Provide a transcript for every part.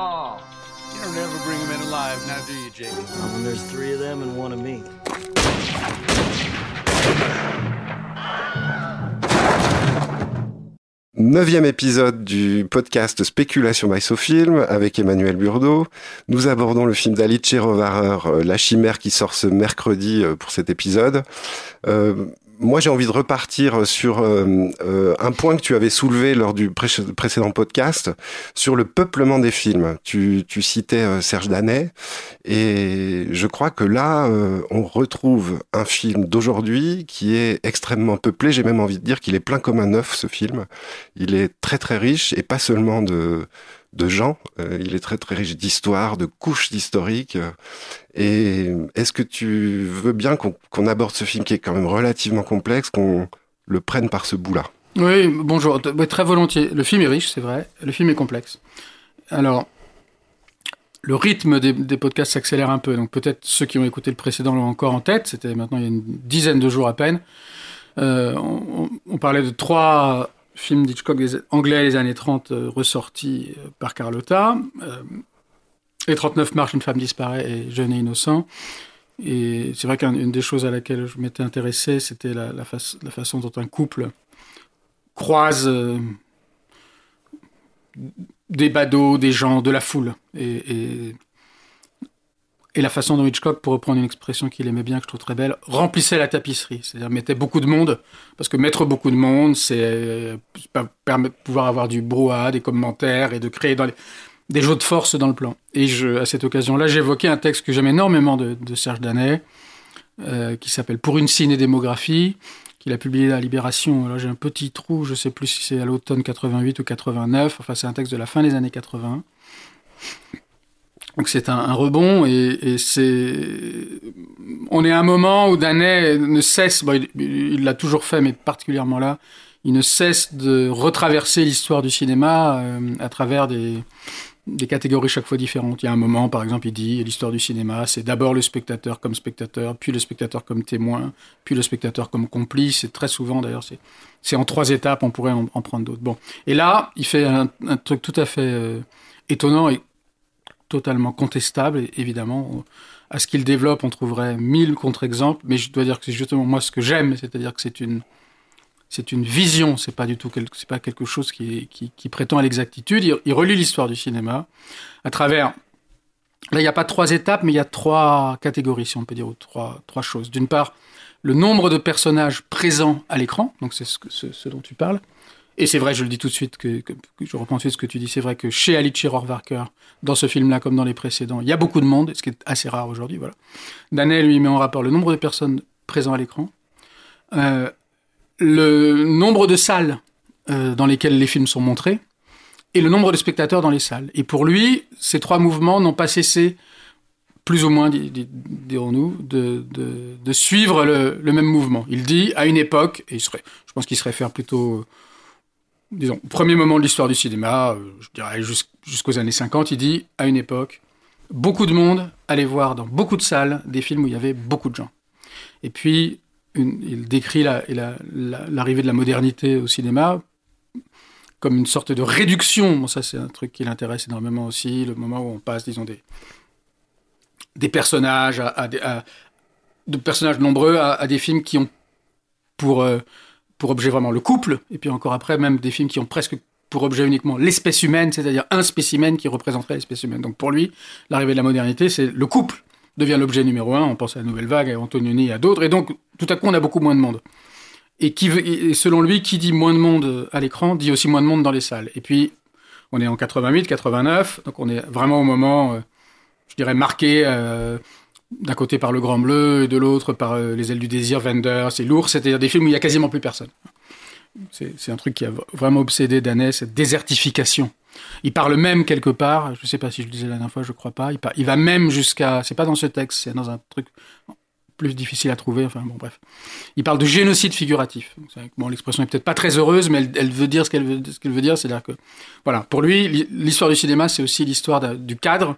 all. You don't ever bring them in alive, now do you, Jake? Not when there's three of them and one of me. Neuvième épisode du podcast Spéculation by Sofilm avec Emmanuel Burdeau. Nous abordons le film d'Alice Rovarer, euh, La Chimère, qui sort ce mercredi euh, pour cet épisode. Euh, moi, j'ai envie de repartir sur euh, euh, un point que tu avais soulevé lors du précédent podcast sur le peuplement des films. Tu, citais euh, Serge Danet et je crois que là, on retrouve un film d'aujourd'hui qui est extrêmement peuplé. J'ai même envie de dire qu'il est plein comme un œuf, ce film. Il est très très riche et pas seulement de de gens. Euh, il est très très riche d'histoire, de couches d'historique. Et est-ce que tu veux bien qu'on aborde ce film qui est quand même relativement complexe, qu'on le prenne par ce bout-là? Oui, bonjour. très volontiers. Le film est riche, c'est vrai. Le film est complexe. Alors, le rythme des, podcasts s'accélère un peu. Donc peut-être ceux qui ont écouté le précédent l'ont encore en tête. C'était maintenant il y a une dizaine de jours à peine. Euh, on, parlait de trois film d'Hitchcock anglais des années 30 euh, ressorti euh, par Carlotta. Euh, et 39 marches, une femme disparaît et jeune et innocent. Et c'est vrai qu'une des choses à laquelle je m'étais intéressé, c'était la, façon dont un couple croise des badauds, des gens, de la foule. et la façon dont Hitchcock, pour reprendre une expression qu'il aimait bien, que je trouve très belle, remplissait la tapisserie. C'est-à-dire mettait beaucoup de monde, parce que mettre beaucoup de monde, c'est pouvoir avoir du brouhaha, des commentaires et de créer des jeux de force dans le plan. Et à cette occasion-là, j'évoquais un texte que j'aime énormément de, Serge Danet, euh, qui s'appelle Pour une ciné-démographie, qu'il a publié à Libération. Alors j'ai un petit trou, je ne sais plus si c'est à l'automne 88 ou 89, enfin c'est un texte de la fin des années 80 donc c'est un, rebond et, c'est on est à un moment où Danet ne cesse, il l'a toujours fait, mais particulièrement là, il ne cesse de retraverser l'histoire du cinéma euh, à travers des, catégories chaque fois différentes. Il y a un moment, par exemple, il dit l'histoire du cinéma, c'est d'abord le spectateur comme spectateur, puis le spectateur comme témoin, puis le spectateur comme complice. Et très souvent, d'ailleurs, c'est en trois étapes. On pourrait en, prendre d'autres. Bon, et là, il fait un, truc tout à fait euh, étonnant et totalement contestable, évidemment. À ce qu'il développe, on trouverait mille contre-exemples, mais je dois dire que c'est justement moi ce que j'aime, c'est-à-dire que c'est une, c'est une vision, c'est pas du tout c'est pas quelque chose qui, prétend à l'exactitude. Il, relie l'histoire du cinéma à travers. Là, il n'y a pas trois étapes, mais il y a trois catégories, si on peut dire, ou trois, trois choses. D'une part, le nombre de personnages présents à l'écran, donc c'est ce, ce dont tu parles. Et c'est vrai, je le dis tout de suite, que, je reprends tout de suite ce que tu dis, c'est vrai que chez Alice Rohrwacher, dans ce film-là comme dans les précédents, il y a beaucoup de monde, ce qui est assez rare aujourd'hui. Voilà. Daniel lui met en rapport le nombre de personnes présentes à l'écran, euh, le nombre de salles euh, dans lesquelles les films sont montrés, et le nombre de spectateurs dans les salles. Et pour lui, ces trois mouvements n'ont pas cessé, plus ou moins, dirons-nous, de, suivre le, le, même mouvement. Il dit, à une époque, et il serait, je pense qu'il se réfère plutôt disons, premier moment de l'histoire du cinéma, euh, je dirais jusqu'aux années 50, il dit, à une époque, beaucoup de monde allait voir dans beaucoup de salles des films où il y avait beaucoup de gens. Et puis, il décrit l'arrivée de la modernité au cinéma comme une sorte de réduction. Bon, ça, c'est un truc qui l'intéresse énormément aussi, le moment où on passe, disons, des, des personnages, à, de personnages nombreux à, des films qui ont pour... Euh, pour objet vraiment le couple, et puis encore après, même des films qui ont presque pour objet uniquement l'espèce humaine, c'est-à-dire un spécimen qui représenterait l'espèce humaine. Donc pour lui, l'arrivée de la modernité, c'est le couple devient l'objet numéro un. On pense à la Nouvelle Vague, à Antonioni et à d'autres. Et donc, tout à coup, on a beaucoup moins de monde. Et, selon lui, qui dit moins de monde à l'écran, dit aussi moins de monde dans les salles. Et puis, on est en 88, 89, donc on est vraiment au moment, euh, je dirais, marqué euh, d'un côté par Le Grand Bleu et de l'autre par euh, Les Ailes du Désir, Wenders c'est lourd, c'est-à-dire des films où il y a quasiment plus personne. C'est un truc qui a vraiment obsédé Danet, cette désertification. Il parle même quelque part, je ne sais pas si je le disais la dernière fois, je crois pas, il, il va même jusqu'à, c'est pas dans ce texte, c'est dans un truc plus difficile à trouver, enfin bon bref. Il parle de génocide figuratif. Bon, l'expression est peut-être pas très heureuse, mais elle, veut dire ce qu'elle veut, ce veut dire, c'est-à-dire que, voilà, pour lui, l'histoire du cinéma, c'est aussi l'histoire du cadre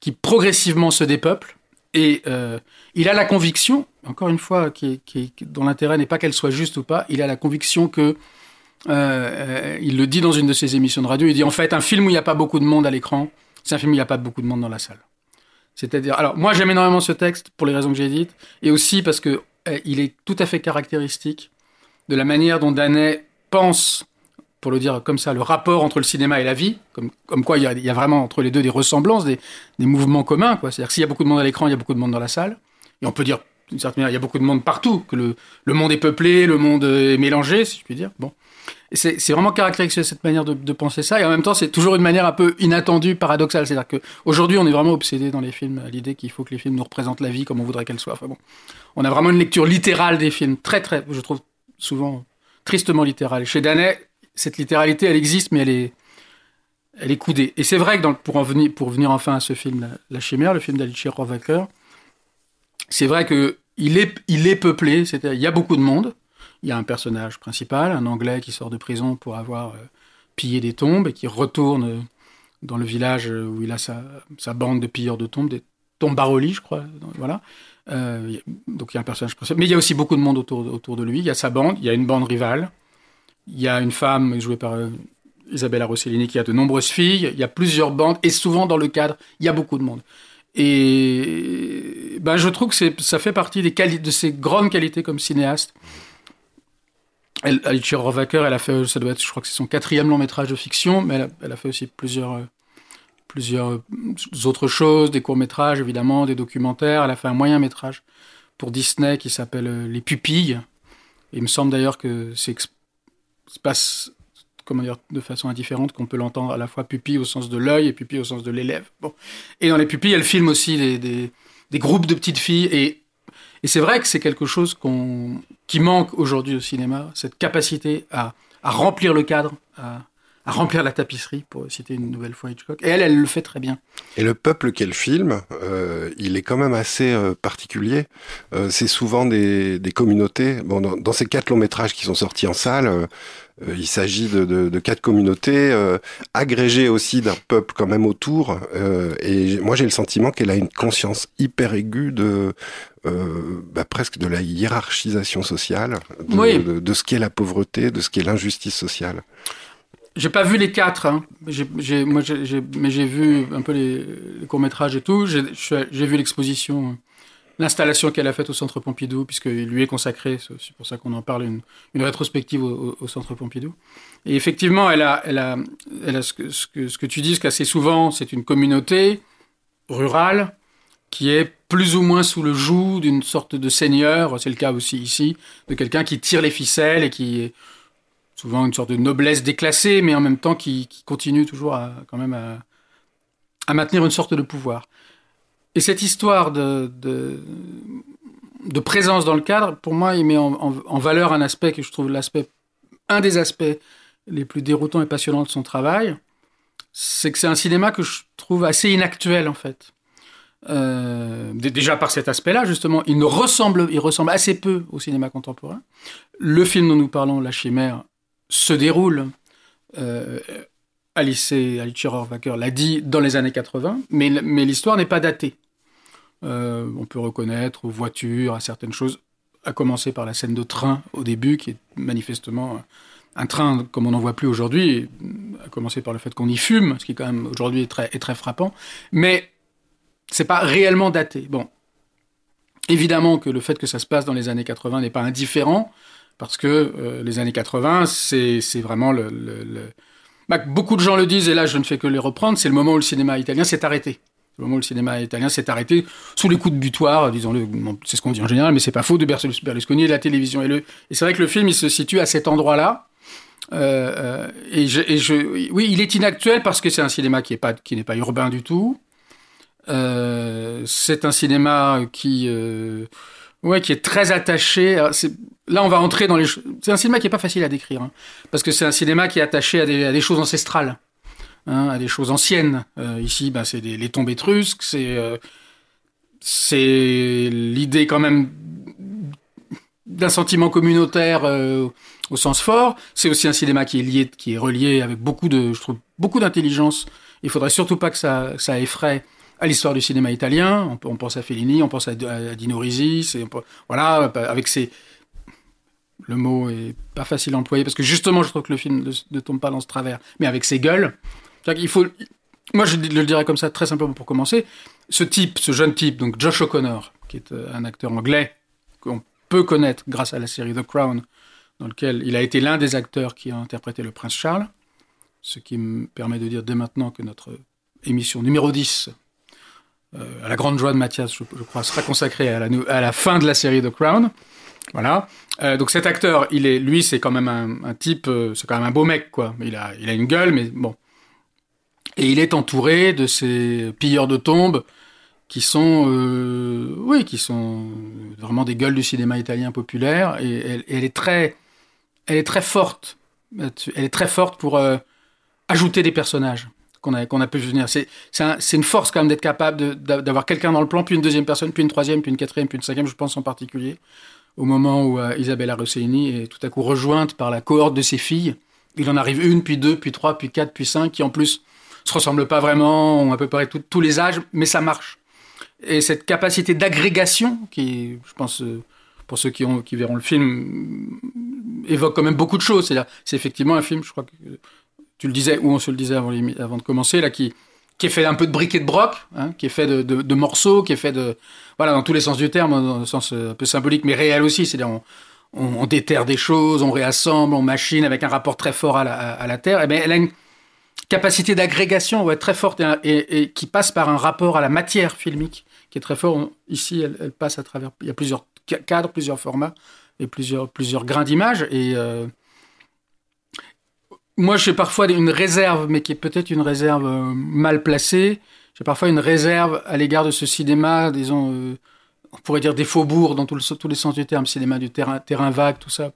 qui progressivement se dépeuple, et euh, il a la conviction, encore une fois, qui, dont l'intérêt n'est pas qu'elle soit juste ou pas, il a la conviction que, euh, il le dit dans une de ses émissions de radio, il dit en fait, un film où il n'y a pas beaucoup de monde à l'écran, c'est un film où il n'y a pas beaucoup de monde dans la salle. C'est-à-dire, alors moi j'aime énormément ce texte pour les raisons que j'ai dites, et aussi parce que eh, il est tout à fait caractéristique de la manière dont Danet pense, pour le dire comme ça, le rapport entre le cinéma et la vie, comme, comme quoi il y, a, il y, a, vraiment entre les deux des ressemblances, des, des mouvements communs. C'est-à-dire que s'il y a beaucoup de monde à l'écran, il y a beaucoup de monde dans la salle. Et on peut dire, d'une certaine manière, il y a beaucoup de monde partout, que le, le monde est peuplé, le monde est mélangé, si je puis dire. Bon. C'est vraiment caractéristique cette manière de, de, penser ça, et en même temps, c'est toujours une manière un peu inattendue, paradoxale. C'est-à-dire qu'aujourd'hui, on est vraiment obsédé dans les films à l'idée qu'il faut que les films nous représentent la vie comme on voudrait qu'elle soit. Enfin bon, on a vraiment une lecture littérale des films, très très, je trouve souvent tristement littérale. Chez Danet, cette littéralité, elle existe, mais elle est, elle est coudée. Et c'est vrai que dans, pour, en venir, enfin à ce film, La, Chimère, le film d'Alice Rohrwacher, c'est vrai que il est, il est peuplé, il y a beaucoup de monde. Il y a un personnage principal, un Anglais qui sort de prison pour avoir euh, pillé des tombes et qui retourne euh, dans le village où il a sa, sa bande de pilleurs de tombes, des tombes Baroli, je crois. Voilà. Euh, donc il y a un personnage principal. Mais il y a aussi beaucoup de monde autour, autour de lui. Il y a sa bande, il y a une bande rivale. Il y a une femme jouée par euh, Isabella Rossellini qui a de nombreuses filles. Il y a plusieurs bandes et souvent dans le cadre, il y a beaucoup de monde. Et ben, je trouve que ça fait partie des de ses grandes qualités comme cinéaste. Elle, Alicia Rohrwacher, elle a fait, ça doit être, je crois que c'est son quatrième long métrage de fiction, mais elle a, fait aussi plusieurs, plusieurs autres choses, des courts métrages évidemment, des documentaires. Elle a fait un moyen métrage pour Disney qui s'appelle Les Pupilles. Il me semble d'ailleurs que c'est se passe comment dire, de façon indifférente, qu'on peut l'entendre à la fois pupille au sens de l'œil et pupille au sens de l'élève. Bon. Et dans les pupilles, elle filme aussi des, des, groupes de petites filles. Et, et c'est vrai que c'est quelque chose qui manque aujourd'hui au cinéma, cette capacité à, à remplir le cadre, à, remplir la tapisserie, pour citer une nouvelle fois Hitchcock. Et elle, elle le fait très bien. Et le peuple qu'elle filme, euh, il est quand même assez euh, particulier. Euh, c'est souvent des, des communautés. Bon, dans, dans, ces quatre longs métrages qui sont sortis en salle, il s'agit de, de, de, quatre communautés euh, agrégées aussi d'un peuple quand même autour. Euh, et moi, j'ai le sentiment qu'elle a une conscience hyper aiguë de euh, bah, presque de la hiérarchisation sociale, de, oui. de, de ce qu'est la pauvreté, de ce qu'est l'injustice sociale. J'ai pas vu les quatre, hein. moi mais j'ai vu un peu les, les courts métrages et tout. J'ai, vu l'exposition l'installation qu'elle a faite au Centre Pompidou, puisqu'il lui est consacré, c'est pour ça qu'on en parle, une, rétrospective au, Centre Pompidou. Et effectivement, elle a, ce, que, ce, que, tu dis, ce qu'assez souvent, c'est une communauté rurale qui est plus ou moins sous le joug d'une sorte de seigneur, c'est le cas aussi ici, de quelqu'un qui tire les ficelles et qui souvent une sorte de noblesse déclassée, mais en même temps qui, continue toujours à, quand même à, maintenir une sorte de pouvoir. Et cette histoire de, présence dans le cadre, pour moi, il met en valeur un aspect que je trouve l'aspect, un des aspects les plus déroutants et passionnants de son travail, c'est que c'est un cinéma que je trouve assez inactuel en fait. Euh, déjà par cet aspect-là, justement, il ne ressemble, il ressemble assez peu au cinéma contemporain. Le film dont nous parlons, La Chimère, se déroule euh, Alice, Alice Rohrwacher l'a dit dans les années 80, mais, l'histoire n'est pas datée. Euh, on peut reconnaître aux voitures, à certaines choses, à commencer par la scène de train au début, qui est manifestement un train comme on n'en voit plus aujourd'hui, à commencer par le fait qu'on y fume, ce qui quand même aujourd'hui est très, très frappant, mais c'est pas réellement daté. Bon, évidemment que le fait que ça se passe dans les années 80 n'est pas indifférent, parce que euh, les années 80, c'est vraiment le, bah, beaucoup de gens le disent, et là je ne fais que les reprendre, c'est le moment où le cinéma italien s'est arrêté. Le moment où le cinéma italien s'est arrêté sous les coups de butoir, disons-le, c'est ce qu'on dit en général, mais c'est pas faux, de Berlusconi et de la télévision. Et, le, et c'est vrai que le film, il se situe à cet endroit-là. Euh, euh, et, oui, il est inactuel parce que c'est un cinéma qui n'est pas, urbain du tout. C'est un cinéma qui, ouais, qui est très attaché. C'est, là, on va entrer dans les. C'est un cinéma qui est pas facile à décrire, hein, parce que c'est un cinéma qui est attaché à des, à des choses ancestrales, hein, à des choses anciennes. Euh, ici, bah, c'est des, les tombes étrusques, c'est euh, l'idée quand même d'un sentiment communautaire euh, au sens fort. C'est aussi un cinéma qui est lié, qui est relié avec beaucoup de, je trouve, beaucoup d'intelligence. Il faudrait surtout pas que ça, ça effraie à l'histoire du cinéma italien. On, pense à Fellini, on pense à, à Dino Risi, voilà, avec ses le mot est pas facile à employer parce que justement je trouve que le film ne, tombe pas dans ce travers, mais avec ses gueules, il faut moi, je le dirais comme ça très simplement pour commencer. Ce type, ce jeune type, donc Josh O'Connor, qui est euh, un acteur anglais qu'on peut connaître grâce à la série The Crown, dans lequel il a été l'un des acteurs qui a interprété le prince Charles, ce qui me permet de dire dès maintenant que notre émission numéro 10, euh, à la grande joie de Mathias, je, crois, sera consacrée à la, fin de la série The Crown. Voilà. Euh, donc cet acteur, il est, lui, c'est quand même un, type, c'est quand même un beau mec, quoi. Il a, il a une gueule, mais bon, et il est entouré de ces pilleurs de tombes qui sont, euh, oui, qui sont vraiment des gueules du cinéma italien populaire. Et elle, est très, elle est très forte. Elle est très forte pour euh, ajouter des personnages qu'on a, pu venir. C'est, c'est, une force quand même d'être capable d'avoir quelqu'un dans le plan, puis une deuxième personne, puis une troisième, puis une quatrième, puis une cinquième, je pense en particulier, au moment où euh, Isabella Rossellini est tout à coup rejointe par la cohorte de ses filles. Il en arrive une, puis deux, puis trois, puis quatre, puis cinq, qui en plus se ressemblent pas vraiment, ont à peu près tous les âges, mais ça marche. Et cette capacité d'agrégation, qui, je pense, euh, pour ceux qui, ont, qui verront le film, évoque quand même beaucoup de choses. C'est effectivement un film, je crois que tu le disais, ou on se le disait avant, de commencer, là, qui, qui est fait un peu de briques et de broc, hein, qui est fait de, morceaux, qui est fait de, voilà, dans tous les sens du terme, dans le sens euh, un peu symbolique, mais réel aussi. C'est-à-dire, on, déterre des choses, on réassemble, on machine avec un rapport très fort à la, terre. Et bien, elle a une, capacité d'agrégation être très forte et, qui passe par un rapport à la matière filmique qui est très fort. Ici, elle, passe à travers. Il y a plusieurs cadres, plusieurs formats et plusieurs, plusieurs grains d'image. Et euh, moi, j'ai parfois une réserve, mais qui est peut-être une réserve euh, mal placée. J'ai parfois une réserve à l'égard de ce cinéma, disons, euh, on pourrait dire des faubourgs dans tous les sens du terme, cinéma du terrain, vague, tout ça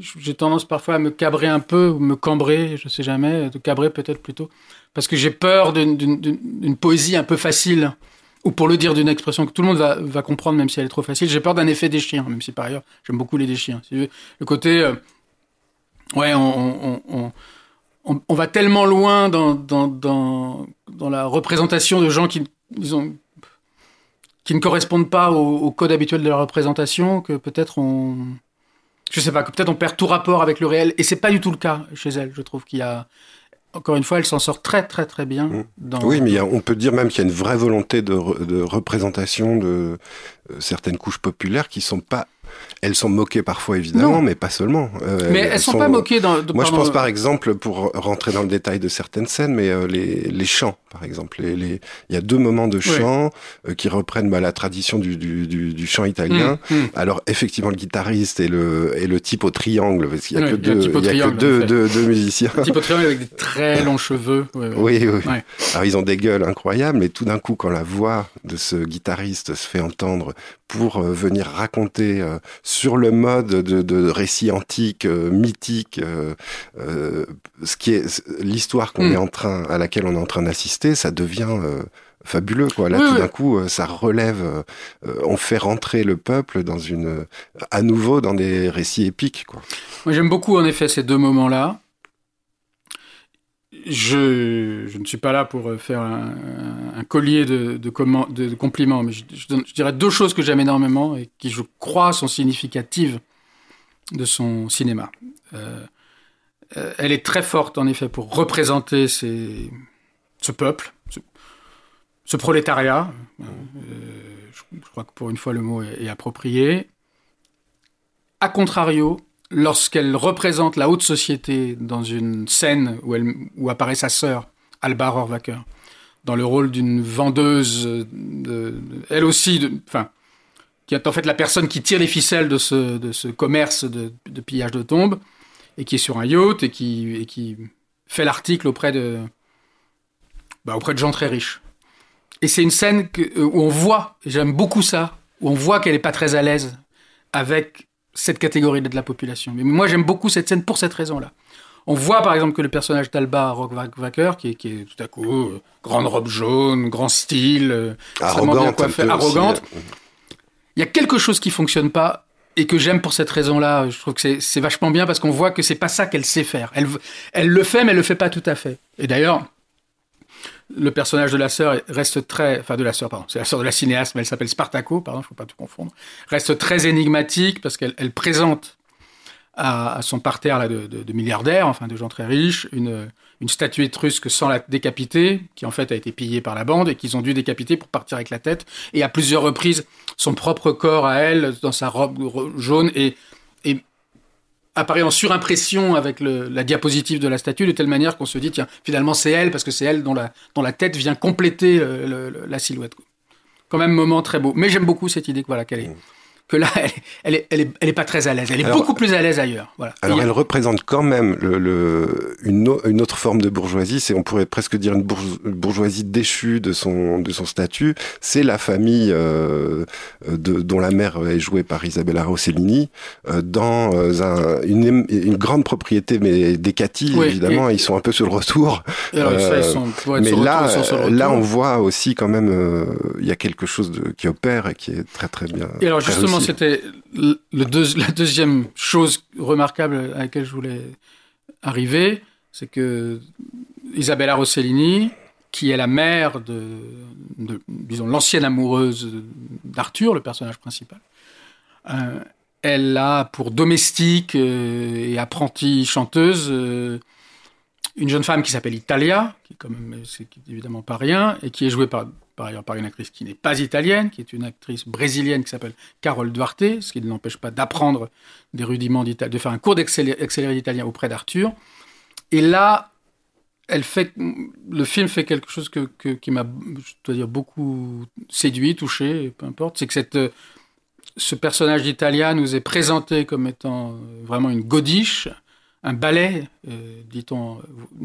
j'ai tendance parfois à me cabrer un peu, ou me cambrer, je sais jamais, de cabrer peut-être plutôt, parce que j'ai peur d'une poésie un peu facile, ou pour le dire d'une expression que tout le monde va, comprendre, même si elle est trop facile, j'ai peur d'un effet chiens, même si par ailleurs j'aime beaucoup les des chiens. Le côté, euh, ouais, on, on, on, on, va tellement loin dans, dans, dans, dans, la représentation de gens qui, disons, qui ne correspondent pas au, au code habituel de la représentation que peut-être on je sais pas, que peut-être on perd tout rapport avec le réel. Et c'est pas du tout le cas chez elle. Je trouve qu'il y a, encore une fois, elle s'en sort très très très bien. Mmh. Dans... Oui, mais on peut dire même qu'il y a une vraie volonté de, de représentation de euh, certaines couches populaires qui sont pas elles sont moquées parfois, évidemment, mais pas seulement. Euh, mais elles, sont, pas moquées dans. Moi, je pense par exemple, pour rentrer dans le détail de certaines scènes, mais euh, les, les chants, par exemple. Les, les... Il y a deux moments de chant euh, qui reprennent bah, la tradition du, du, du, du chant italien. Mmh, mmh. Alors, effectivement, le guitariste et le, et le type au triangle, parce qu'il y a que, deux, il y a que deux, deux, deux, musiciens. Un type au triangle avec des très longs cheveux. Oui, oui. Alors, ils ont des gueules incroyables, mais tout d'un coup, quand la voix de ce guitariste se fait entendre pour venir raconter sur le mode de, récit antique, euh, mythique, euh, euh, ce qui est l'histoire qu'on hmm. est en train, à laquelle on est en train d'assister, ça devient fabuleux quoi. Là tout d'un coup ça relève, on fait rentrer le peuple dans une, à nouveau dans des récits épiques quoi. Moi j'aime beaucoup en effet ces deux moments là je, ne suis pas là pour euh, faire un, collier de, de, compliments, mais je, dirais deux choses que j'aime énormément et qui, je crois, sont significatives de son cinéma. Euh, euh, elle est très forte, en effet, pour représenter ce peuple, ce, prolétariat. je, crois que pour une fois, le mot est approprié. A contrario, lorsqu'elle représente la haute société dans une scène où, apparaît sa sœur, Alba Rohrwacher, dans le rôle d'une vendeuse, de, elle aussi, enfin, qui est en fait la personne qui tire les ficelles de ce, commerce de, pillage de tombes, et qui est sur un yacht, et qui fait l'article auprès de, bah, auprès de gens très riches. Et c'est une scène que, où on voit, j'aime beaucoup ça, où on voit qu'elle n'est pas très à l'aise avec cette catégorie de la population. Mais moi, j'aime beaucoup cette scène pour cette raison-là. On voit par exemple que le personnage d'Alba Rockwacker, qui, qui est tout à coup euh, grande robe jaune, grand style, euh, arrogante, arrogante. Euh, il y a quelque chose qui fonctionne pas et que j'aime pour cette raison-là. Je trouve que c'est vachement bien parce qu'on voit que c'est pas ça qu'elle sait faire. Elle, elle le fait, mais elle le fait pas tout à fait. Et d'ailleurs, le personnage de la sœur reste très, enfin de la sœur, pardon, c'est la sœur de la cinéaste, mais elle s'appelle Spartaco, pardon, faut pas tout confondre, reste très énigmatique parce qu'elle présente à, son parterre là, de, milliardaires, enfin de gens très riches, une, une statue étrusque sans la décapiter, qui en fait a été pillée par la bande et qu'ils ont dû décapiter pour partir avec la tête. Et à plusieurs reprises, son propre corps à elle, dans sa robe jaune, et apparaît en surimpression avec le, la diapositive de la statue, de telle manière qu'on se dit, tiens, finalement c'est elle, parce que c'est elle dont la, dont la tête vient compléter le, la silhouette. Quand même, moment très beau. Mais j'aime beaucoup cette idée voilà, qu'elle est, que là, elle, est, elle, est, elle est pas très à l'aise. Elle est beaucoup plus à l'aise ailleurs. Voilà. Alors, elle représente quand même le, le, une, une, autre forme de bourgeoisie. C'est, on pourrait presque dire une bourgeoisie déchue de son, de son statut. C'est la famille euh, de, dont la mère est jouée par Isabella Rossellini euh, dans euh, un, une, une, grande propriété, mais des Cathy, oui, évidemment, et... ils sont un peu sur le retour. Alors, euh, ça, sont, mais là, retour, là, on voit aussi quand même, euh, il y a quelque chose de, qui opère et qui est très très bien. Et alors justement, c'était le deux, la deuxième chose remarquable à laquelle je voulais arriver, c'est que Isabella Rossellini, qui est la mère de, de disons, l'ancienne amoureuse d'Arthur, le personnage principal, euh, elle a pour domestique euh, et apprentie chanteuse euh, une jeune femme qui s'appelle Italia, qui quand même, c'est évidemment pas rien, et qui est jouée par par ailleurs par une actrice qui n'est pas italienne, qui est une actrice brésilienne qui s'appelle Carole Duarte, ce qui ne l'empêche pas d'apprendre des rudiments d'italien, de faire un cours d'accéléré d'italien auprès d'Arthur. Et là, elle fait, le film fait quelque chose que, que qui m'a, je dois dire, beaucoup séduit, touché, peu importe, c'est que cette, ce personnage d'Italia nous est présenté comme étant vraiment une godiche, un ballet, euh, dit-on,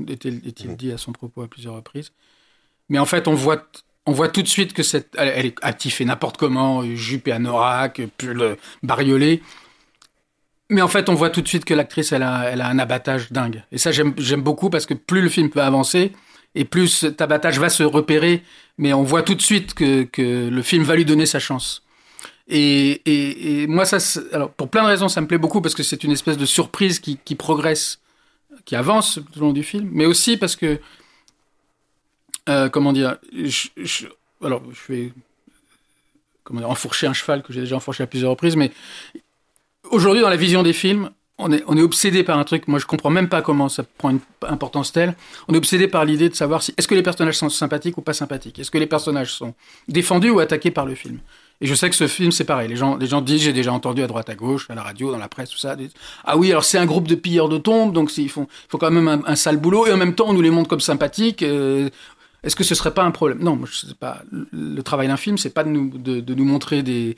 est-il dit à son propos à plusieurs reprises. Mais en fait, on voit on voit tout de suite que cette, elle, elle est attifée n'importe comment, jupe et anorak, pull bariolé. Mais en fait, on voit tout de suite que l'actrice, elle a, elle a un abattage dingue. Et ça, j'aime beaucoup parce que plus le film peut avancer, et plus cet abattage va se repérer, mais on voit tout de suite que, que le film va lui donner sa chance. Et, et, et moi, ça, alors, pour plein de raisons, ça me plaît beaucoup parce que c'est une espèce de surprise qui, qui progresse, qui avance tout au long du film, mais aussi parce que euh, comment dire Alors, je vais comment dire, enfourcher un cheval que j'ai déjà enfourché à plusieurs reprises, mais aujourd'hui, dans la vision des films, on est, on est obsédé par un truc. Moi, je comprends même pas comment ça prend une importance telle. On est obsédé par l'idée de savoir si est-ce que les personnages sont sympathiques ou pas sympathiques? Est-ce que les personnages sont défendus ou attaqués par le film? Et je sais que ce film, c'est pareil. Les gens, les gens disent, j'ai déjà entendu à droite, à gauche, à la radio, dans la presse, tout ça. Ah oui, alors c'est un groupe de pilleurs de tombes, donc ils font, ils font quand même un, un, sale boulot. Et en même temps, on nous les montre comme sympathiques. Euh, est-ce que ce serait pas un problème? Non, moi, je sais pas. Le travail d'un film, c'est pas de nous, de, de, nous montrer des,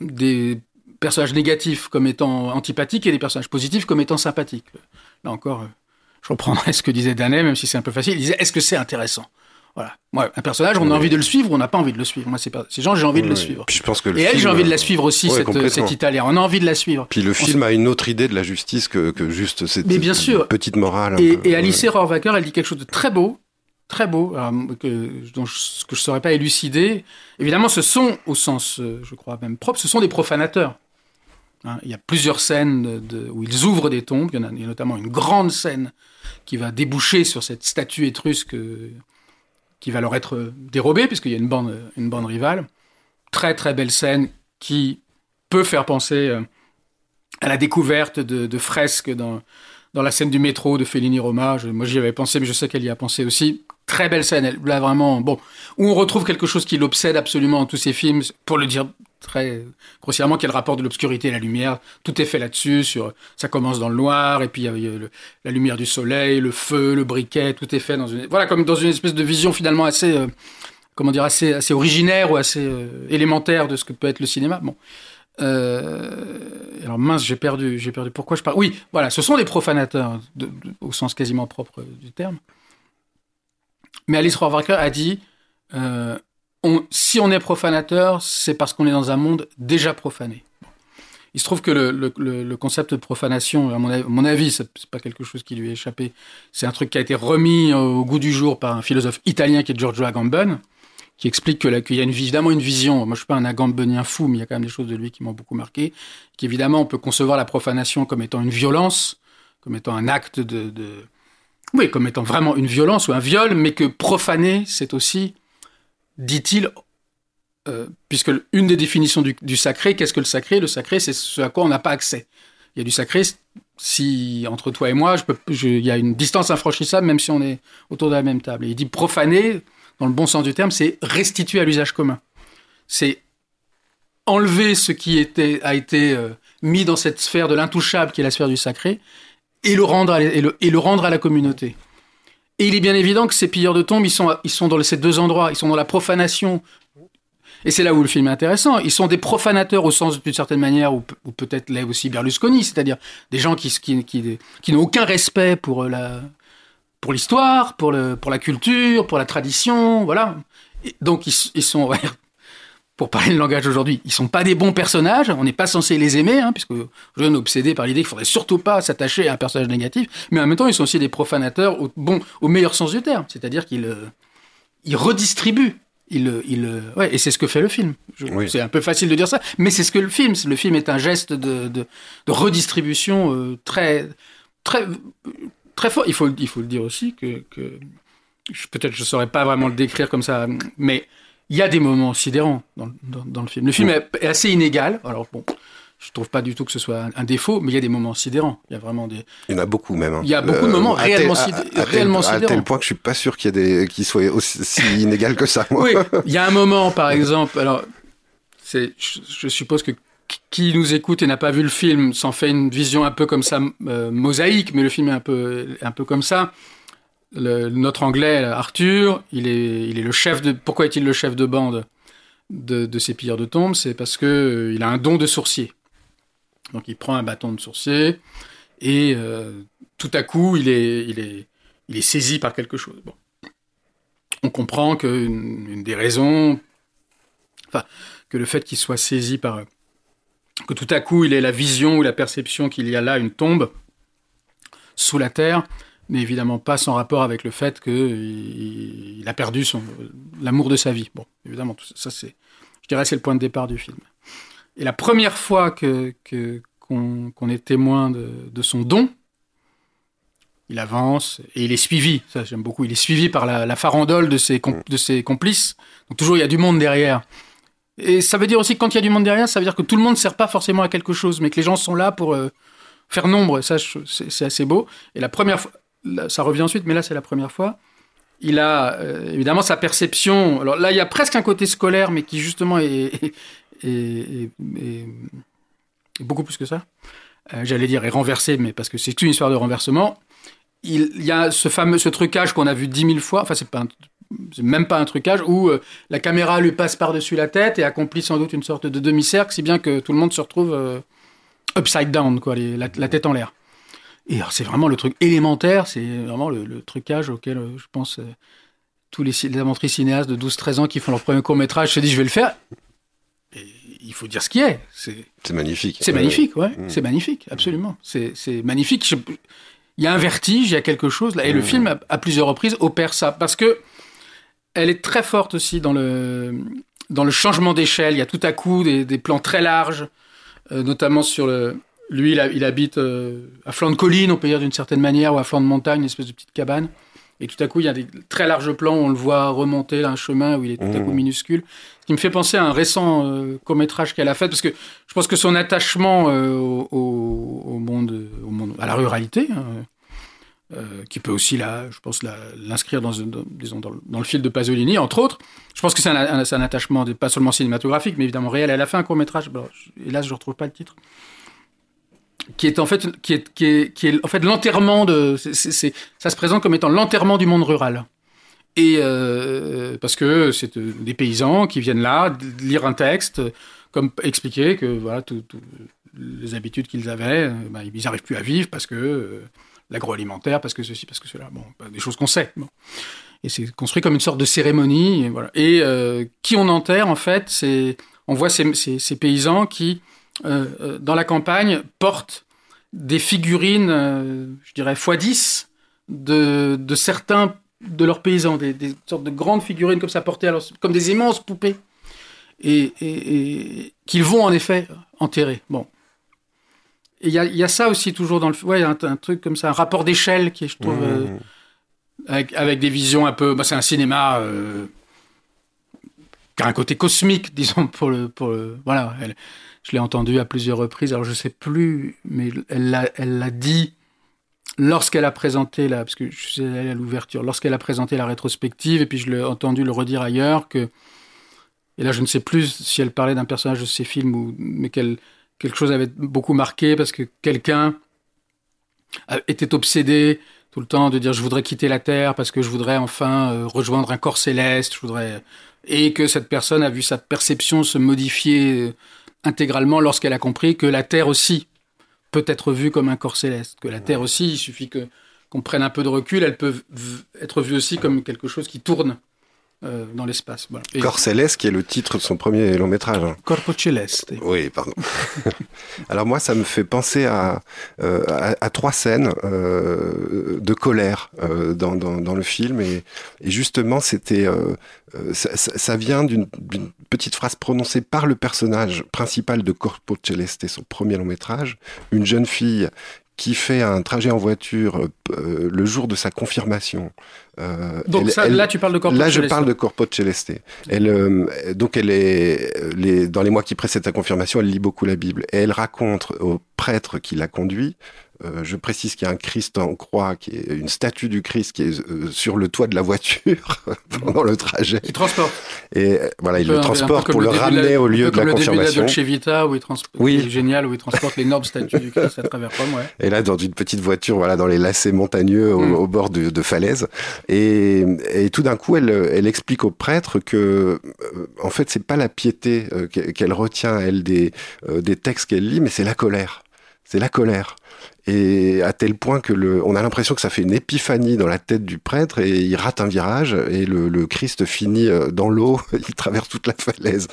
des personnages négatifs comme étant antipathiques et des personnages positifs comme étant sympathiques. Là encore, je reprendrai ce que disait Danet, même si c'est un peu facile. Il disait Est-ce que c'est intéressant? Voilà. Moi, un personnage, on a envie de le suivre, on n'a pas envie de le suivre. Moi, c'est pas ces gens, j'ai envie oui, de le suivre. Puis je pense que et elle, j'ai envie de la suivre aussi, ouais, cette, cette Italienne. On a envie de la suivre. Puis le film a une autre idie de la justice que, que juste cette Mais bien sûr. petite morale. Et, peu, et Alice ouais. Rohrwacher, elle dit quelque chose de très beau, très beau, alors, que, dont je, que je ne saurais pas élucider. Évidemment, ce sont, au sens, je crois même propre, ce sont des profanateurs. Hein, il y a plusieurs scènes où ils ouvrent des tombes. Il y, en a, il y a notamment une grande scène qui va déboucher sur cette statue étrusque qui va leur être dérobée, puisqu'il y a une bande, une bande rivale. Très très belle scène qui peut faire penser à la découverte de, fresques dans, dans la scène du métro de Fellini Roma. Moi, j'y avais pensé, mais je sais qu'elle y a pensé aussi. Très belle scène, vraiment, bon, où on retrouve quelque chose qui l'obsède absolument dans tous ses films, pour le dire très grossièrement, qui est le rapport de l'obscurité et la lumière. Tout est fait là-dessus. Sur, ça commence dans le noir, et puis il y a la lumière du soleil, le feu, le briquet, tout est fait dans une, voilà, comme dans une espèce de vision finalement assez, euh, comment dire, assez, originaire ou assez euh, élémentaire de ce que peut être le cinéma. Bon. Euh, alors mince, j'ai perdu, j'ai perdu. Pourquoi je parle? Oui, voilà, ce sont des profanateurs au sens quasiment propre du terme. Mais Alice Rohrwacher a dit euh, si on est profanateur, c'est parce qu'on est dans un monde déjà profané. Il se trouve que le, concept de profanation, à mon, à mon avis, c'est pas quelque chose qui lui est échappé. C'est un truc qui a été remis au goût du jour par un philosophe italien qui est Giorgio Agamben, qui explique qu'il qu y a évidemment une vision. Moi, je suis pas un agambenien fou, mais il y a quand même des choses de lui qui m'ont beaucoup marqué. Qu'évidemment, on peut concevoir la profanation comme étant une violence, comme étant un acte de, oui, comme étant vraiment une violence ou un viol, mais que profaner, c'est aussi, dit-il, euh, puisque une des définitions du, sacré, qu'est-ce que le sacré? Le sacré, c'est ce à quoi on n'a pas accès. il y a du sacré. Si entre toi et moi, je peux, il y a une distance infranchissable, même si on est autour de la même table. Et il dit profaner, dans le bon sens du terme, c'est restituer à l'usage commun. C'est enlever ce qui a été euh, mis dans cette sphère de l'intouchable qui est la sphère du sacré et le rendre à, et le, et le rendre à la communauté. Et il est bien évident que ces pilleurs de tombes, ils sont, ils sont dans ces deux endroits. Ils sont dans la profanation. Et c'est là où le film est intéressant. Ils sont des profanateurs au sens d'une certaine manière, ou, ou peut-être l'est aussi Berlusconi, c'est-à-dire des gens qui, qui, qui, qui n'ont aucun respect pour euh, la, pour l'histoire, pour, pour la culture, pour la tradition, voilà. Donc ils, ils sont, ouais, pour parler le langage aujourd'hui, ils sont pas des bons personnages. On n'est pas censé les aimer, hein, puisque je suis obsédé par l'idée qu'il faudrait surtout pas s'attacher à un personnage négatif. Mais en même temps, ils sont aussi des profanateurs au bon, au meilleur sens du terme, c'est-à-dire qu'ils euh, ils redistribuent. Ils, euh, ils, euh, ouais, et c'est ce que fait le film. Oui. C'est un peu facile de dire ça, mais c'est ce que le film. Le film est un geste de, de, de redistribution euh, très, très, très fort. Il faut, il faut le dire aussi que, que je- peut-être je saurais pas vraiment le décrire comme ça, mais il y a des moments sidérants dans, le- dans, dans le film. Le film est, est assez inégal. Alors bon, je trouve pas du tout que ce soit un, un défaut, mais il y a des moments sidérants. Il y a vraiment des. Il y en a beaucoup même. hein. Il y a beaucoup de moments à tel- réellement à- sidé- à tel- réellement À tel sidérants. point que je suis pas sûr qu'il y ait des qui soient aussi si inégal que ça. Moi. Oui, il y a un moment, par exemple. Alors, c'est, je, je suppose que qui nous écoute et n'a pas vu le film s'en fait une vision un peu comme ça, euh, mosaïque, mais le film est un peu, un peu comme ça. Le- notre anglais, Arthur, il est, il est le chef de. Pourquoi est-il le chef de bande de, ces pilleurs de tombes C'est parce que euh, il a un don de sourcier. Donc il prend un bâton de sourcier et euh, tout à coup il est, il est, il est saisi par quelque chose. Bon. On comprend qu'une une des raisons, enfin, que le fait qu'il soit saisi par, que tout à coup il ait la vision ou la perception qu'il y a là une tombe sous la terre, n'est évidemment pas sans rapport avec le fait qu'il il a perdu son l'amour de sa vie. Bon, évidemment, tout ça, c'est, je dirais, c'est le point de départ du film. Et la première fois que qu'on qu'on est témoin de, son don, il avance et il est suivi. Ça, j'aime beaucoup. Il est suivi par la, farandole de ses, de ses complices. Donc toujours, il y a du monde derrière. Et ça veut dire aussi que quand il y a du monde derrière, ça veut dire que tout le monde ne sert pas forcément à quelque chose, mais que les gens sont là pour euh, faire nombre. Ça, c'est assez beau. Et la première fois, ça revient ensuite, mais là, c'est la première fois. Il a euh, évidemment sa perception. Alors là, il y a presque un côté scolaire, mais qui justement est, beaucoup plus que ça. Euh, J'allais dire est renversé, mais parce que c'est une histoire de renversement. Il, y a ce fameux ce trucage qu'on a vu dix mille fois. Enfin, c'est même pas un trucage où euh, la caméra lui passe par-dessus la tête et accomplit sans doute une sorte de demi-cercle, si bien que tout le monde se retrouve upside down, quoi, la tête en l'air. Et alors, c'est vraiment le truc élémentaire, c'est vraiment le, le trucage auquel euh, je pense euh, tous les, les cinéastes de 12-13 ans qui font leur premier court-métrage se disent je vais le faire. Et il faut dire ce qui est. C'est magnifique. c'est magnifique, ouais. Mm. C'est magnifique, absolument. C'est magnifique. Je- Il y a un vertige, il y a quelque chose là. Et le Mm. film, à, à plusieurs reprises, opère ça. Parce que elle est très forte aussi dans le, dans le changement d'échelle. Il y a tout à coup des, des plans très larges, euh, notamment sur le. Lui, il, a- il habite euh, à flanc de colline, on peut dire d'une certaine manière, ou à flanc de montagne, une espèce de petite cabane. Et tout à coup, il y a des très larges plans où on le voit remonter là, un chemin où il est tout à Mmh. coup minuscule. Ce qui me fait penser à un récent euh, court-métrage qu'elle a fait, parce que je pense que son attachement euh, au, monde, au monde, à la ruralité, hein, qui peut aussi, là, je pense, l'inscrire dans, dans- disons, dans, le- dans le fil de Pasolini, entre autres. Je pense que c'est un, un- c'est un attachement de- pas seulement cinématographique, mais évidemment réel. Elle a fait un court-métrage, bon, hélas, je ne retrouve pas le titre, qui est en fait, qui est, qui est, en fait l'enterrement de. ça se présente comme étant l'enterrement du monde rural. Et euh, parce que c'est euh, des paysans qui viennent là lire un texte, comme expliquer que voilà, tout- tout- les habitudes qu'ils avaient, euh, bah, ils n'arrivent plus à vivre parce que l'agroalimentaire, parce que ceci, parce que cela. Bon, bah, des choses qu'on sait. Et c'est construit comme une sorte de cérémonie. Et, voilà. et qui on enterre, en fait, c'est on voit ces- ces paysans qui, euh, euh, dans la campagne, portent des figurines, euh, je dirais, x10 de, de certains de leurs paysans, des, des sortes de grandes figurines comme ça portées, alors, comme des immenses poupées, et, et- et qu'ils vont en effet enterrer. Bon. Et il y a, il y a ça aussi toujours dans le... Ouais, un, un truc comme ça, un rapport d'échelle qui est, je trouve... euh, Mmh. avec, avec des visions un peu. Bah, c'est un cinéma. qui a un côté cosmique, disons, pour le, pour le, voilà. Elle, je l'ai entendu à plusieurs reprises. Alors je sais plus, mais elle l'a, dit lorsqu'elle a présenté la, parce que je suis à l'ouverture, lorsqu'elle a présenté la rétrospective, et puis je l'ai entendu le redire ailleurs que, et là je ne sais plus si elle parlait d'un personnage de ses films ou, mais qu'elle, quelque chose avait beaucoup marqué parce que quelqu'un était obsédé tout le temps de dire je voudrais quitter la terre parce que je voudrais enfin euh, rejoindre un corps céleste, je voudrais et que cette personne a vu sa perception se modifier euh, intégralement lorsqu'elle a compris que la terre aussi peut être vue comme un corps céleste, que la terre aussi, il suffit que qu'on prenne un peu de recul, elle peut être vue aussi comme quelque chose qui tourne euh, dans l'espace. Voilà. Corps céleste, qui est le titre de son premier long métrage. Corpo Celeste. Oui, pardon. Alors moi, ça me fait penser à, euh, à, à, trois scènes euh, de colère dans, dans, dans, le film. Et, et justement, c'était ça, ça, vient d'une petite phrase prononcée par le personnage principal de Corpo Celeste, son premier long métrage. Une jeune fille qui fait un trajet en voiture euh, le jour de sa confirmation. Euh, donc elle, ça, elle, là, tu parles de Corpo Là, je parle de Corpo Celeste. Elle, euh, donc, elle est les, dans les mois qui précèdent sa confirmation, elle lit beaucoup la Bible et elle raconte au prêtre qui l'a conduit euh, je précise qu'il y a un Christ en croix, qui est une statue du Christ qui est euh, sur le toit de la voiture pendant le trajet. Il transporte. Et euh, voilà, il le transporte pour le ramener au lieu de la confirmation. Chez Vita, où il transporte, oui. génial, où il transporte l'énorme statue du Christ à travers Rome, ouais. Et là, dans une petite voiture, voilà, dans les lacets montagneux au, mm. au bord de, de falaises. Et, et tout d'un coup, elle, elle explique au prêtre que, en fait, c'est pas la piété qu'elle retient, elle, des, des textes qu'elle lit, mais c'est la colère. C'est la colère et à tel point que le, on a l'impression que ça fait une épiphanie dans la tête du prêtre et il rate un virage et le, Christ finit euh, dans l'eau, il traverse toute la falaise.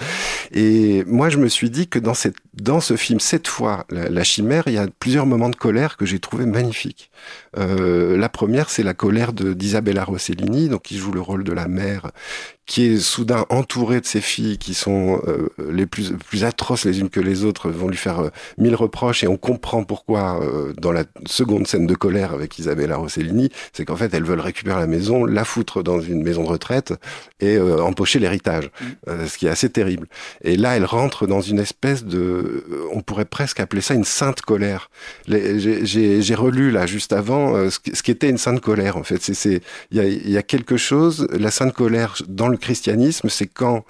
Et moi, je me suis dit que dans cette, dans ce film, cette fois, la, chimère, il y a plusieurs moments de colère que j'ai trouvé magnifiques. Euh, la première, c'est la colère d'Isabella Rossellini, donc qui joue le rôle de la mère, qui est soudain entourée de ses filles qui sont euh, les plus, plus atroces les unes que les autres, vont lui faire mille reproches et on comprend pourquoi euh, dans la seconde scène de colère avec Isabella Rossellini, c'est qu'en fait elles veulent récupérer la maison, la foutre dans une maison de retraite et euh, empocher l'héritage, mm. euh, ce qui est assez terrible. Et là, elle rentre dans une espèce de, on pourrait presque appeler ça une sainte colère. J'ai relu là juste avant ce, ce qu'était une sainte colère en fait. C'est il y a, y a quelque chose, la sainte colère dans le christianisme, c'est quand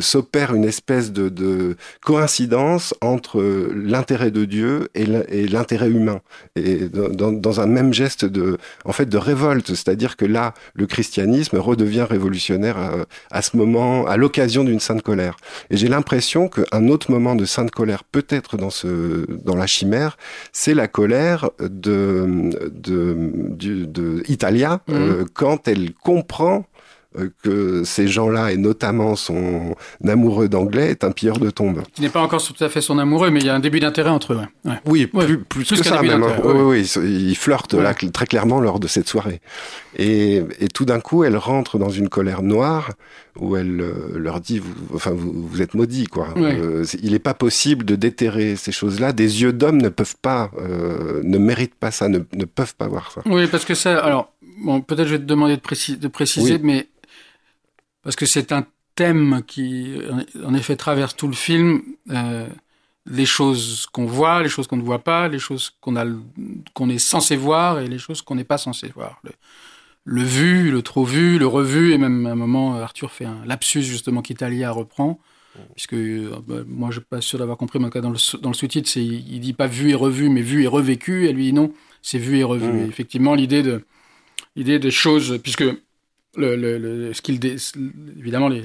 s'opère une espèce de, de, coïncidence entre l'intérêt de Dieu et l'intérêt humain, et dans, dans, un même geste de, en fait, de révolte. C'est-à-dire que là, le christianisme redevient révolutionnaire à, à ce moment, à l'occasion d'une sainte colère. Et j'ai l'impression qu'un autre moment de sainte colère, peut-être dans ce, dans la chimère, c'est la colère de, de, de, de Italia mmh. euh, quand elle comprend euh, que ces gens-là, et notamment son amoureux d'anglais, est un pilleur de tombes. Qui n'est pas encore tout à fait son amoureux, mais il y a un début d'intérêt entre eux. Ouais. Ouais. Oui, plus, ouais, plus, plus, que ça même. Hein. Oui, oui, ils flirtent là très clairement lors de cette soirée. Et, et tout d'un coup, elle rentre dans une colère noire où elle euh, leur dit, vous, enfin, vous, vous êtes maudits, quoi. Euh, il n'est pas possible de déterrer ces choses-là. Des yeux d'homme ne peuvent pas, euh, ne méritent pas ça, ne, ne, peuvent pas voir ça. Oui, parce que ça, alors, bon, peut-être je vais te demander de, précis, de préciser, oui. mais parce que c'est un thème qui, en effet, traverse tout le film. Euh, les choses qu'on voit, les choses qu'on ne voit pas, les choses qu'on a, qu'on est censé voir et les choses qu'on n'est pas censé voir. Le, le, vu, le trop vu, le revu, et même à un moment, Arthur fait un lapsus justement qu'Italia reprend, puisque euh, bah, moi je suis pas sûr d'avoir compris, mais dans le, dans le sous-titre, c'est il dit pas vu et revu, mais vu et revécu, et lui dit non, c'est vu et revu. Mmh. Et effectivement, l'idée de l'idée des choses, puisque ce qu'il évidemment les,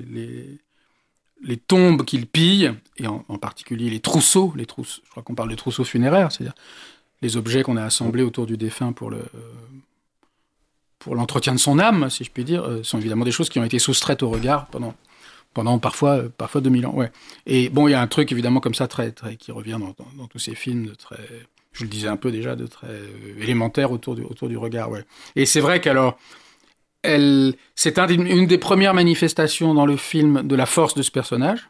les, tombes qu'il pille et en, particulier les trousseaux, les trousseaux, je crois qu'on parle de trousseaux funéraires, c'est-à-dire les objets qu'on a assemblés autour du défunt pour le pour l'entretien de son âme, si je puis dire, euh, sont évidemment des choses qui ont été soustraites au regard pendant pendant parfois euh, parfois 2000 ans. Ouais. Et bon, il y a un truc évidemment comme ça très très qui revient dans, tous ces films très je le disais un peu déjà de très euh, élémentaire autour du autour du regard, ouais. Et c'est vrai qu'alors c'est un, une des premières manifestations dans le film de la force de ce personnage.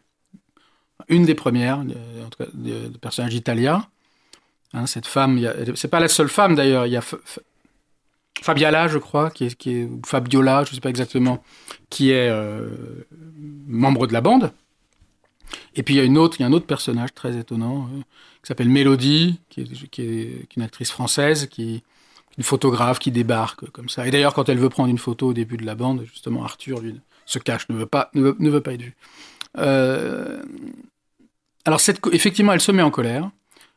Une des premières, en tout cas, du personnage italien. Hein, cette femme, c'est pas la seule femme d'ailleurs. Il y a Fabiala, je crois, qui est, Fabiola, je ne sais pas exactement, qui est euh, membre de la bande. Et puis il y a une autre, il y a un autre personnage très étonnant euh, qui s'appelle Mélodie, qui est, qui est une actrice française, qui photographe qui débarque comme ça. Et d'ailleurs, quand elle veut prendre une photo au début de la bande, justement, Arthur lui se cache, ne veut pas, ne veut, ne veut pas être vu. Euh, alors cette, effectivement, elle se met en colère.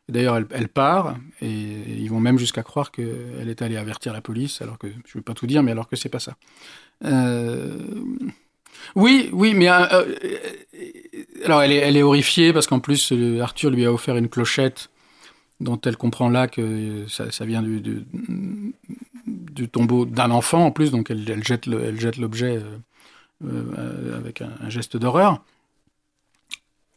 D'ailleurs, elle, part et ils vont même jusqu'à croire qu'elle est allée avertir la police, alors que je ne veux pas tout dire, mais alors que c'est pas ça. Euh, oui, oui, mais euh, alors elle est, elle est horrifiée parce qu'en plus Arthur lui a offert une clochette dont elle comprend là que ça, ça vient du, du, du tombeau d'un enfant en plus, donc elle, elle jette le, elle jette l'objet euh, avec un, un geste d'horreur.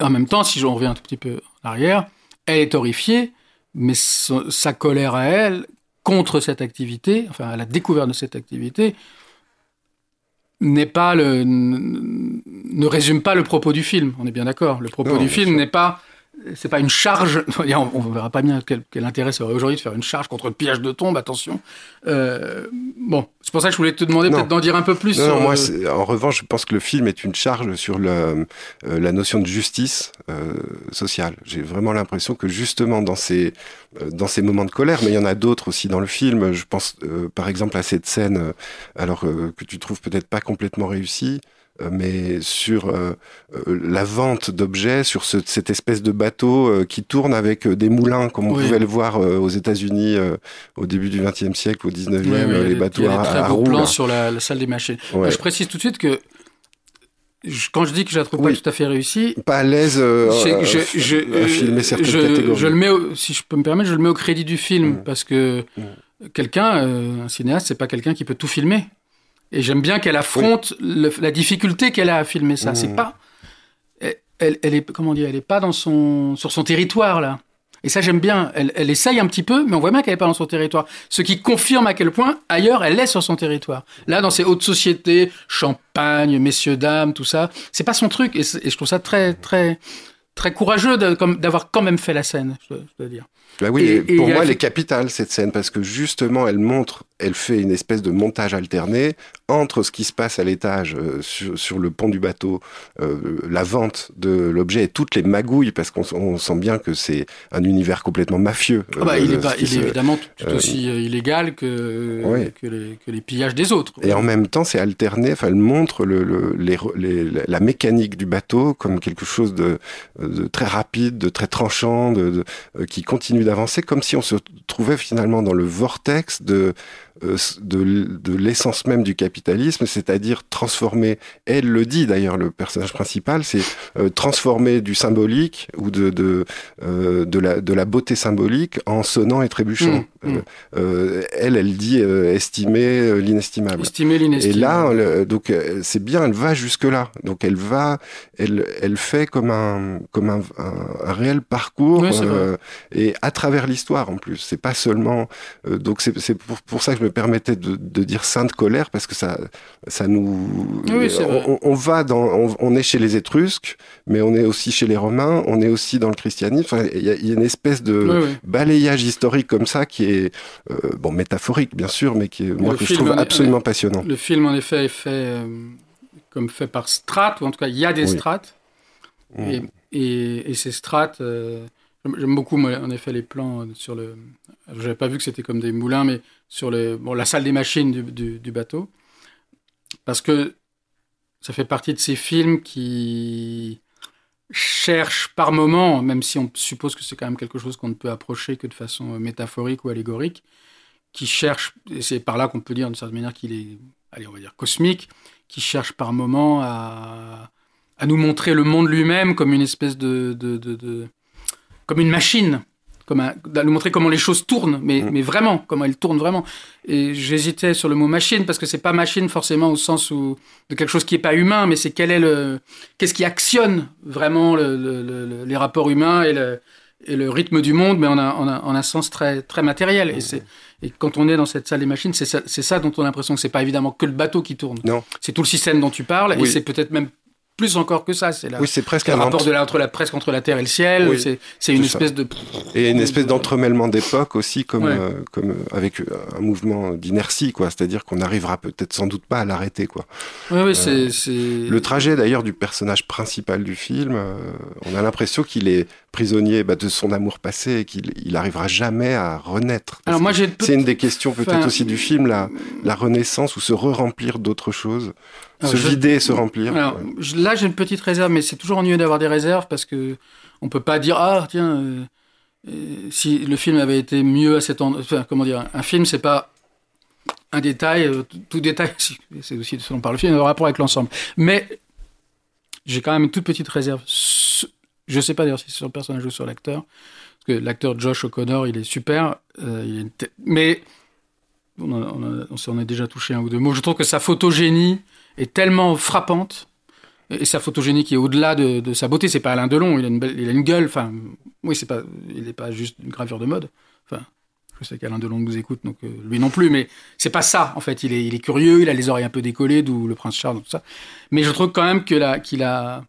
En même temps, si j'en reviens un tout petit peu en arrière, elle est horrifiée, mais so, sa colère à elle contre cette activité, enfin à la découverte de cette activité, n'est pas le ne résume pas le propos du film. On est bien d'accord. Le propos non, du film n'est pas c'est pas une charge. On ne verra pas bien quel, quel intérêt ça aurait aujourd'hui de faire une charge contre le pillage de tombes. Attention. Euh, bon, c'est pour ça que je voulais te demander peut-être d'en dire un peu plus. Non, moi, le... en revanche, je pense que le film est une charge sur le, euh, la notion de justice euh, sociale. J'ai vraiment l'impression que justement dans ces dans ces moments de colère, mais il y en a d'autres aussi dans le film. Je pense par exemple à cette scène, alors que tu trouves peut-être pas complètement réussie mais sur euh, la vente d'objets, sur ce, cette espèce de bateau euh, qui tourne avec des moulins, comme on oui. pouvait le voir euh, aux États-Unis au début du XXe siècle, au XIXe, oui, oui, les bateaux il y a à, très à beaux roues. plans sur la, la, salle des machines. Ouais. Je précise tout de suite que quand je dis que je la trouve pas tout à fait réussie, pas à l'aise euh, je, je, à filmer certaines je, catégories. Je le mets, au, si je peux me permettre, je le mets au crédit du film mmh. parce que mmh. quelqu'un, un cinéaste, c'est pas quelqu'un qui peut tout filmer. Et j'aime bien qu'elle affronte oui. le, la difficulté qu'elle a à filmer ça. Mmh. C'est pas, elle, elle, est, comment dire, elle est pas dans son, sur son territoire là. Et ça j'aime bien. Elle, elle, essaye un petit peu, mais on voit bien qu'elle est pas dans son territoire. Ce qui confirme à quel point ailleurs elle est sur son territoire. Là, dans ces hautes sociétés, champagne, messieurs dames, tout ça, c'est pas son truc. Et, et, je trouve ça très très très courageux d'avoir quand même fait la scène, je dois, je dois dire. Bah oui, et, pour moi, elle est capitale cette scène parce que justement, elle montre, elle fait une espèce de montage alterné entre ce qui se passe à l'étage euh, sur, sur, le pont du bateau, euh, la vente de l'objet et toutes les magouilles parce qu'on sent bien que c'est un univers complètement mafieux. Ah bah, euh, il est, pas, il est évidemment tout aussi euh, illégal que, oui. que, les, que, les, pillages des autres. Et en même temps, c'est alterné. Enfin, elle montre le, le, les, les, la mécanique du bateau comme quelque chose de, de très rapide, de très tranchant, de, de euh, qui continue d'avancer comme si on se trouvait finalement dans le vortex de euh, de, l'essence même du capitalisme, c'est-à-dire transformer, elle le dit d'ailleurs, le personnage principal, c'est euh, transformer du symbolique ou euh, de, la, beauté symbolique en sonnant et trébuchant. Mmh, mmh. elle, elle dit estimer l'inestimable. Estimer l'inestimable. Et là, donc c'est bien, elle va jusque-là. Donc elle va, elle, elle fait comme un, comme un, un, un réel parcours oui, et à travers l'histoire en plus. C'est pas seulement. donc c'est pour, pour ça que je me permettais de, de, dire sainte colère parce que ça, ça nous. Oui, on, on, va dans, on, on, est chez les Étrusques, mais on est aussi chez les Romains, on est aussi dans le christianisme. Enfin, il y, y, a une espèce de oui. balayage historique comme ça qui est euh, bon métaphorique bien sûr, mais qui est moi que je trouve absolument passionnant. Le film en effet est fait euh, comme fait par strates ou en tout cas il y a des oui. strates mmh. et, et, et, ces strates. Euh, J'aime beaucoup, moi, en effet, les plans sur le. J'avais pas vu que c'était comme des moulins, mais sur le, bon, la salle des machines du, du, du, bateau. Parce que ça fait partie de ces films qui cherchent par moment, même si on suppose que c'est quand même quelque chose qu'on ne peut approcher que de façon métaphorique ou allégorique, qui cherche, et c'est par là qu'on peut dire d'une certaine manière qu'il est, allez, on va dire cosmique, qui cherche par moment à, à nous montrer le monde lui-même comme une espèce de, de, de, de comme une machine, comme un, nous montrer comment les choses tournent, mais, mmh. mais vraiment, comment elles tournent vraiment. Et j'hésitais sur le mot machine parce que c'est pas machine forcément au sens où de quelque chose qui est pas humain, mais c'est quel est le, qu'est-ce qui actionne vraiment le, le, le, les rapports humains et le, et le rythme du monde, mais en un, en un, en un sens très, très matériel. Et, c'est, et quand on est dans cette salle des machines, c'est ça, ça dont on a l'impression que c'est pas évidemment que le bateau qui tourne. Non. C'est tout le système dont tu parles, oui. et c'est peut-être même plus encore que ça. C'est oui, c'est presque un rapport de la, entre la presque entre la terre et le ciel. c'est une espèce de et une espèce d'entremêlement d'époque aussi, comme euh, comme euh, avec un mouvement d'inertie, quoi. C'est-à-dire qu'on n'arrivera peut-être sans doute pas à l'arrêter, quoi. Oui, oui, c'est le trajet d'ailleurs du personnage principal du film. on a l'impression qu'il est prisonnier bah, de son amour passé et qu'il il arrivera jamais à renaître. Alors moi, c'est une des questions peut-être aussi du film, la, la renaissance ou se re-remplir d'autres choses. se vider et se remplir. là, j'ai une petite réserve, mais c'est toujours ennuyeux d'avoir des réserves parce que on peut pas dire ah tiens euh, euh, si le film avait été mieux à cet endroit. Enfin, comment dire Un film, c'est pas un détail, euh, tout détail, c'est aussi selon par le film, en rapport avec l'ensemble. Mais j'ai quand même une toute petite réserve. Je sais pas d'ailleurs si c'est sur le personnage ou sur l'acteur, parce que l'acteur Josh O'Connor, il est super, mais on, s'en est déjà touché un ou deux mots. Je trouve que sa photogénie est tellement frappante et sa photogénie qui est au-delà de, sa beauté. C'est pas Alain Delon, il a une, il a une gueule. Enfin, oui, c'est pas, il n'est pas juste une gravure de mode. Enfin, je sais qu'Alain Delon nous écoute, donc euh, lui non plus, mais c'est pas ça en fait. Il est, il est curieux, il a les oreilles un peu décollées, d'où le prince Charles, tout ça. Mais je trouve quand même que qu'il a,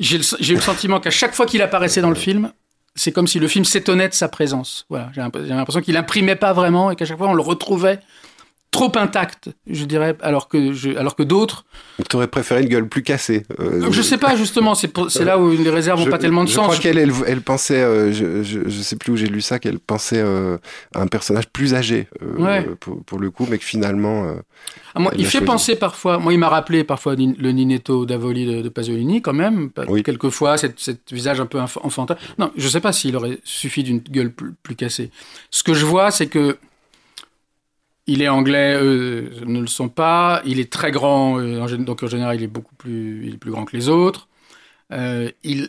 j'ai eu le sentiment qu'à chaque fois qu'il apparaissait dans le film, c'est comme si le film s'étonnait de sa présence. Voilà, j'ai l'impression qu'il imprimait pas vraiment et qu'à chaque fois on le retrouvait trop intact, je dirais, alors que je, alors que d'autres. Tu aurais préféré une gueule plus cassée. Euh, je sais pas justement, c'est là où les réserves n'ont pas tellement de je sens. Crois qu'elle elle, pensait, euh, je, je, sais plus où j'ai lu ça, qu'elle pensait euh, à un personnage plus âgé pour, pour, le coup, mais que finalement. Ah, moi, il fait penser parfois. Moi, il m'a rappelé parfois le Ninetto d'Avoli de, de, Pasolini quand même. Quelquefois, cet, visage un peu enfantin. Non, je sais pas s'il aurait suffi d'une gueule plus, plus cassée. Ce que je vois, c'est que il est anglais, eux ne le sont pas. Il est très grand, euh, donc en général, il est beaucoup plus, il est plus grand que les autres. Euh, il,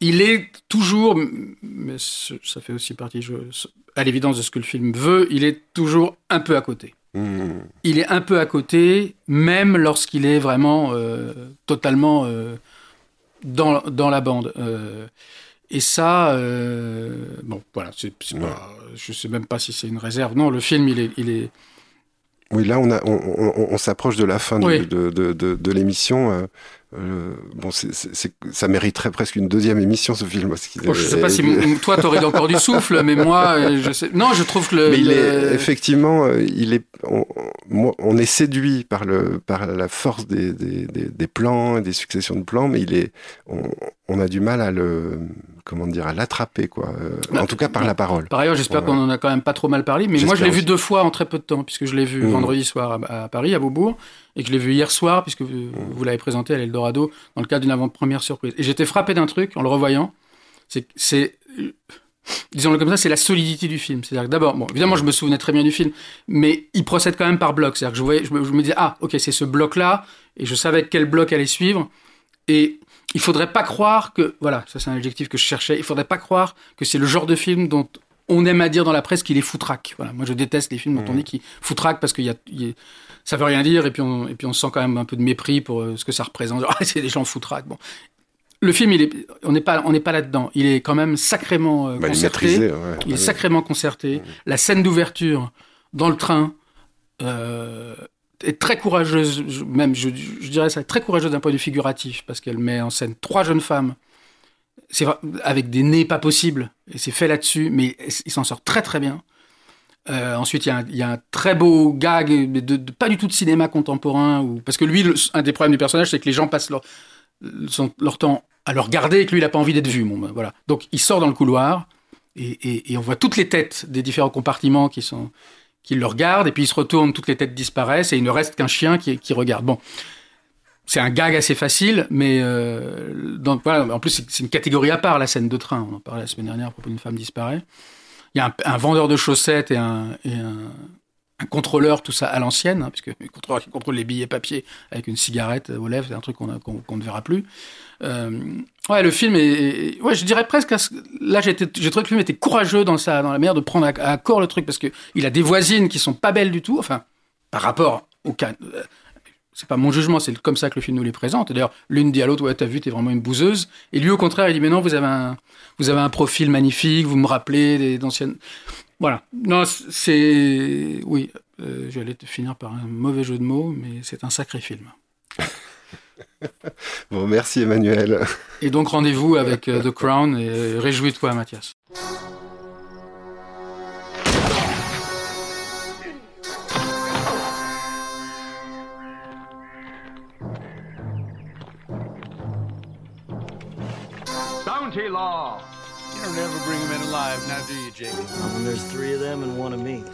il est toujours, mais ça fait aussi partie, je, à l'évidence de ce que le film veut, il est toujours un peu à côté. Mmh. Il est un peu à côté, même lorsqu'il est vraiment euh, totalement dans, dans, la bande. Et ça, bon, voilà, c'est, je sais même pas si c'est une réserve. Non, le film, il est, il est, oui, là, on, a, on, on, s'approche de la fin de, de, de, de l'émission. Euh, euh, bon, c'est, ça mériterait presque une deuxième émission, ce film. Bon, je sais pas si toi, tu aurais encore du souffle, mais moi, euh, je sais. Non, je trouve que le. Mais il est effectivement, il est. On, on, est séduit par le par la force des, des, des, des plans et des successions de plans, mais il est. On a du mal à le comment dire, à l'attraper, quoi. Euh, bah, en tout cas par la parole. Par ailleurs, j'espère qu'on en a quand même pas trop mal parlé, mais moi je l'ai vu deux fois en très peu de temps, puisque je l'ai vu mmh. vendredi soir à, Paris, à Beaubourg, et que je l'ai vu hier soir, puisque vous, mmh. l'avez présenté à l'Eldorado, dans le cadre d'une avant-première surprise. Et j'étais frappé d'un truc en le revoyant, c'est, c'est, disons-le comme ça, c'est la solidité du film. C'est-à-dire que d'abord, bon, évidemment, je me souvenais très bien du film, mais il procède quand même par bloc. C'est-à-dire que je, voyais, je, me, je me disais, ah, ok, c'est ce bloc-là, et je savais quel bloc allait suivre, et il faudrait pas croire que, voilà, ça c'est un adjectif que je cherchais, il faudrait pas croire que c'est le genre de film dont on aime à dire dans la presse qu'il est foutraque. Voilà, moi je déteste les films dont on mmh. dit qu'il foutraque parce qu'il y a, ça veut rien dire et puis on, et puis on sent quand même un peu de mépris pour euh, ce que ça représente. Ah, c'est des gens foutraques. Bon, le film, il est, on n'est pas, on n'est pas là-dedans. Il est quand même sacrément euh, bah, concerté. Il, est sacrément concerté. Mmh. La scène d'ouverture dans le train. Euh, est très courageuse, même je, dirais ça, très courageuse d'un point de vue figuratif, parce qu'elle met en scène trois jeunes femmes, c'est avec des nez pas possibles, et c'est fait là-dessus, mais il s'en sort très très bien. Euh, ensuite, il y, a un très beau gag, mais pas du tout de cinéma contemporain, ou, parce que lui, un des problèmes du personnage, c'est que les gens passent leur, leur temps à le regarder et que lui, il n'a pas envie d'être vu. Bon, ben, voilà. Donc, il sort dans le couloir, et, on voit toutes les têtes des différents compartiments qui sont qui le regarde, et puis il se retourne, toutes les têtes disparaissent, et il ne reste qu'un chien qui, regarde. Bon, c'est un gag assez facile, mais euh, en plus c'est une catégorie à part, la scène de train. On en parlait la semaine dernière à propos d'une femme disparaît. Il y a un, vendeur de chaussettes et un, contrôleur, tout ça à l'ancienne, hein, puisque le contrôleur qui contrôle les billets papier avec une cigarette aux lèvres, c'est un truc qu'on qu'on ne verra plus. Euh, ouais, le film est, ouais, je dirais presque. Là, j'ai trouvé que le film était courageux dans sa, dans la manière de prendre à, corps le truc parce que il a des voisines qui sont pas belles du tout. Enfin, par rapport au cas. Euh, c'est pas mon jugement, c'est comme ça que le film nous les présente. D'ailleurs, l'une dit à l'autre, ouais, t'as vu, t'es vraiment une bouseuse. Et lui, au contraire, il dit, mais non, vous avez un, vous avez un profil magnifique, vous me rappelez d'anciennes. Voilà. Non, c'est, oui, euh, j'allais finir par un mauvais jeu de mots, mais c'est un sacré film. bon, merci Emmanuel. Et donc rendez-vous avec euh, The Crown et euh, réjouis-toi Mathias. Bounty Law. You don't ever bring them in alive, now do you, Jake? When there's three of them and one of me.